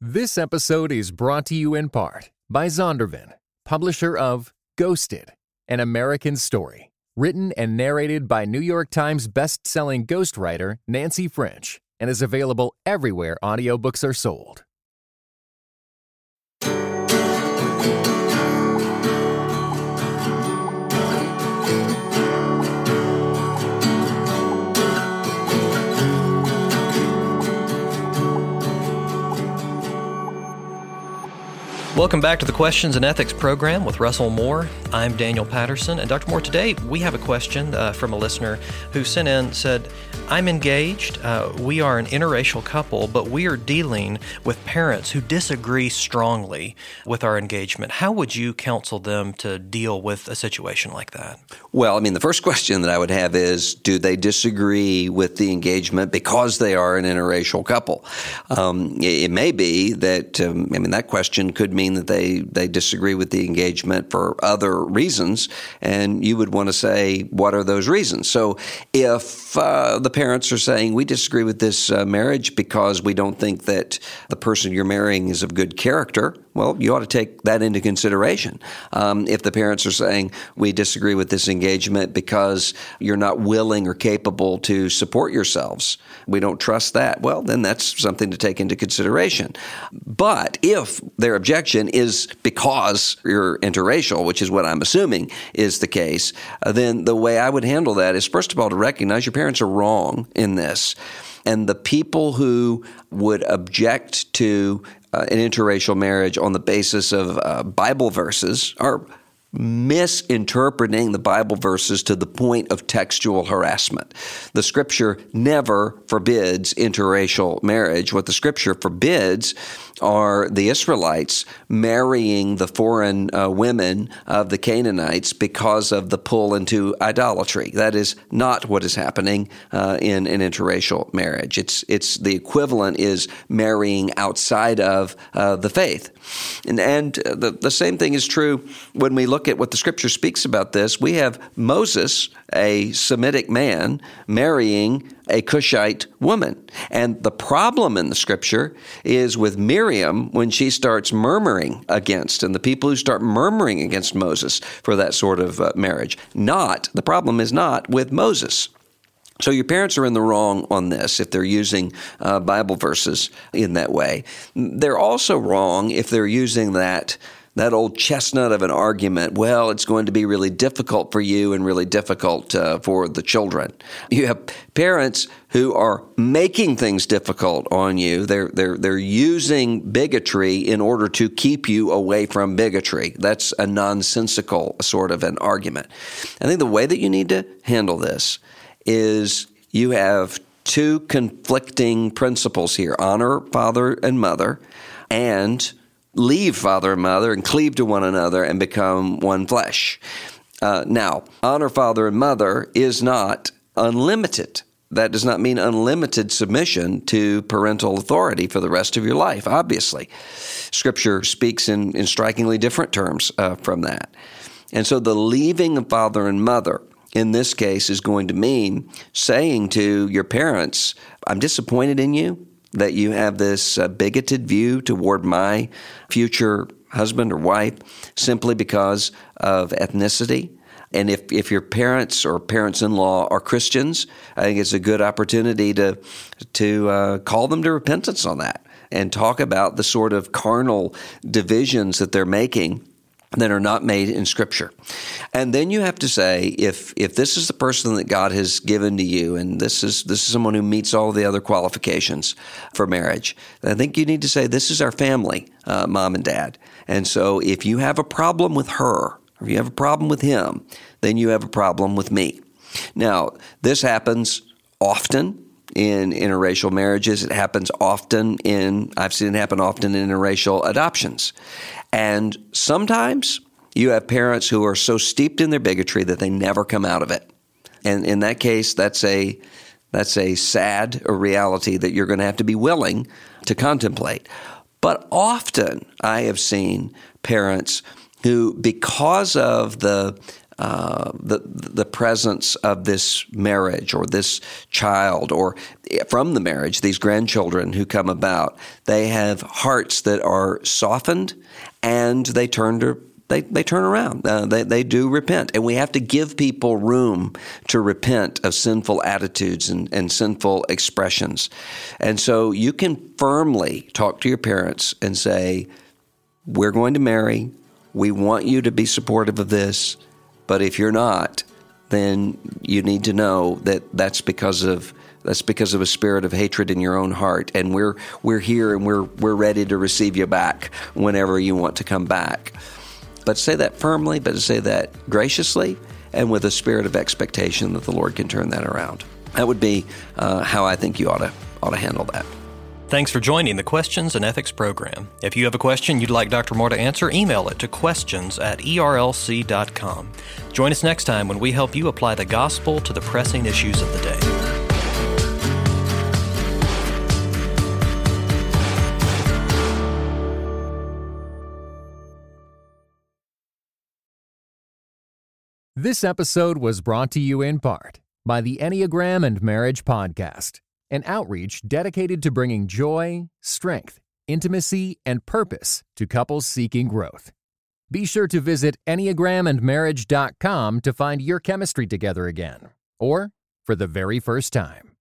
This episode is brought to you in part by Zondervan, publisher of Ghosted, an American story, written and narrated by New York Times best-selling ghostwriter Nancy French, and is available everywhere audiobooks are sold. Welcome back to the Questions and Ethics program with Russell Moore. I'm Daniel Patterson. And Dr. Moore, today we have a question uh, from a listener who sent in said, I'm engaged. Uh, we are an interracial couple, but we are dealing with parents who disagree strongly with our engagement. How would you counsel them to deal with a situation like that? Well, I mean, the first question that I would have is do they disagree with the engagement because they are an interracial couple? Um, it may be that, um, I mean, that question could mean that they, they disagree with the engagement for other reasons, and you would want to say, what are those reasons? So if uh, the parents are saying, we disagree with this uh, marriage because we don't think that the person you're marrying is of good character, well, you ought to take that into consideration. Um, if the parents are saying, we disagree with this engagement because you're not willing or capable to support yourselves, we don't trust that, well, then that's something to take into consideration. But if their objection is because you're interracial, which is what I'm assuming is the case, uh, then the way I would handle that is first of all to recognize your parents are wrong in this. And the people who would object to uh, an interracial marriage on the basis of uh, Bible verses are misinterpreting the Bible verses to the point of textual harassment. The scripture never forbids interracial marriage. What the scripture forbids are the Israelites marrying the foreign uh, women of the Canaanites because of the pull into idolatry. That is not what is happening uh, in an interracial marriage. It's it's the equivalent is marrying outside of uh, the faith, and and the the same thing is true when we look at what the Scripture speaks about this. We have Moses, a Semitic man, marrying a Cushite woman. And the problem in the scripture is with Miriam when she starts murmuring against, and the people who start murmuring against Moses for that sort of uh, marriage. Not, the problem is not with Moses. So your parents are in the wrong on this if they're using uh, Bible verses in that way. They're also wrong if they're using that that old chestnut of an argument, well, it's going to be really difficult for you and really difficult uh, for the children. You have parents who are making things difficult on you. They're, they're, they're using bigotry in order to keep you away from bigotry. That's a nonsensical sort of an argument. I think the way that you need to handle this is you have two conflicting principles here honor father and mother, and leave father and mother and cleave to one another and become one flesh. Uh, now, honor father and mother is not unlimited. That does not mean unlimited submission to parental authority for the rest of your life, obviously. Scripture speaks in, in strikingly different terms uh, from that. And so the leaving of father and mother in this case is going to mean saying to your parents, I'm disappointed in you that you have this uh, bigoted view toward my future husband or wife simply because of ethnicity. And if, if your parents or parents in law are Christians, I think it's a good opportunity to, to uh, call them to repentance on that and talk about the sort of carnal divisions that they're making that are not made in Scripture. And then you have to say, if if this is the person that God has given to you, and this is this is someone who meets all the other qualifications for marriage, I think you need to say, this is our family, uh, mom and dad. And so, if you have a problem with her, or if you have a problem with him, then you have a problem with me. Now, this happens often in interracial marriages. It happens often in, I've seen it happen often in interracial adoptions. And sometimes you have parents who are so steeped in their bigotry that they never come out of it. And in that case, that's a that's a sad reality that you're going to have to be willing to contemplate. But often I have seen parents who, because of the uh, the the presence of this marriage or this child or from the marriage, these grandchildren who come about, they have hearts that are softened and they turn to they, they turn around. Uh, they, they do repent. And we have to give people room to repent of sinful attitudes and, and sinful expressions. And so you can firmly talk to your parents and say, We're going to marry. We want you to be supportive of this. But if you're not, then you need to know that that's because of that's because of a spirit of hatred in your own heart and we're we're here and we're we're ready to receive you back whenever you want to come back but say that firmly, but say that graciously and with a spirit of expectation that the Lord can turn that around. That would be uh, how I think you ought to ought to handle that. Thanks for joining the Questions and Ethics program. If you have a question you'd like Dr. Moore to answer, email it to questions at erlc.com. Join us next time when we help you apply the gospel to the pressing issues of the day. This episode was brought to you in part by the Enneagram and Marriage Podcast, an outreach dedicated to bringing joy, strength, intimacy, and purpose to couples seeking growth. Be sure to visit EnneagramandMarriage.com to find your chemistry together again, or for the very first time.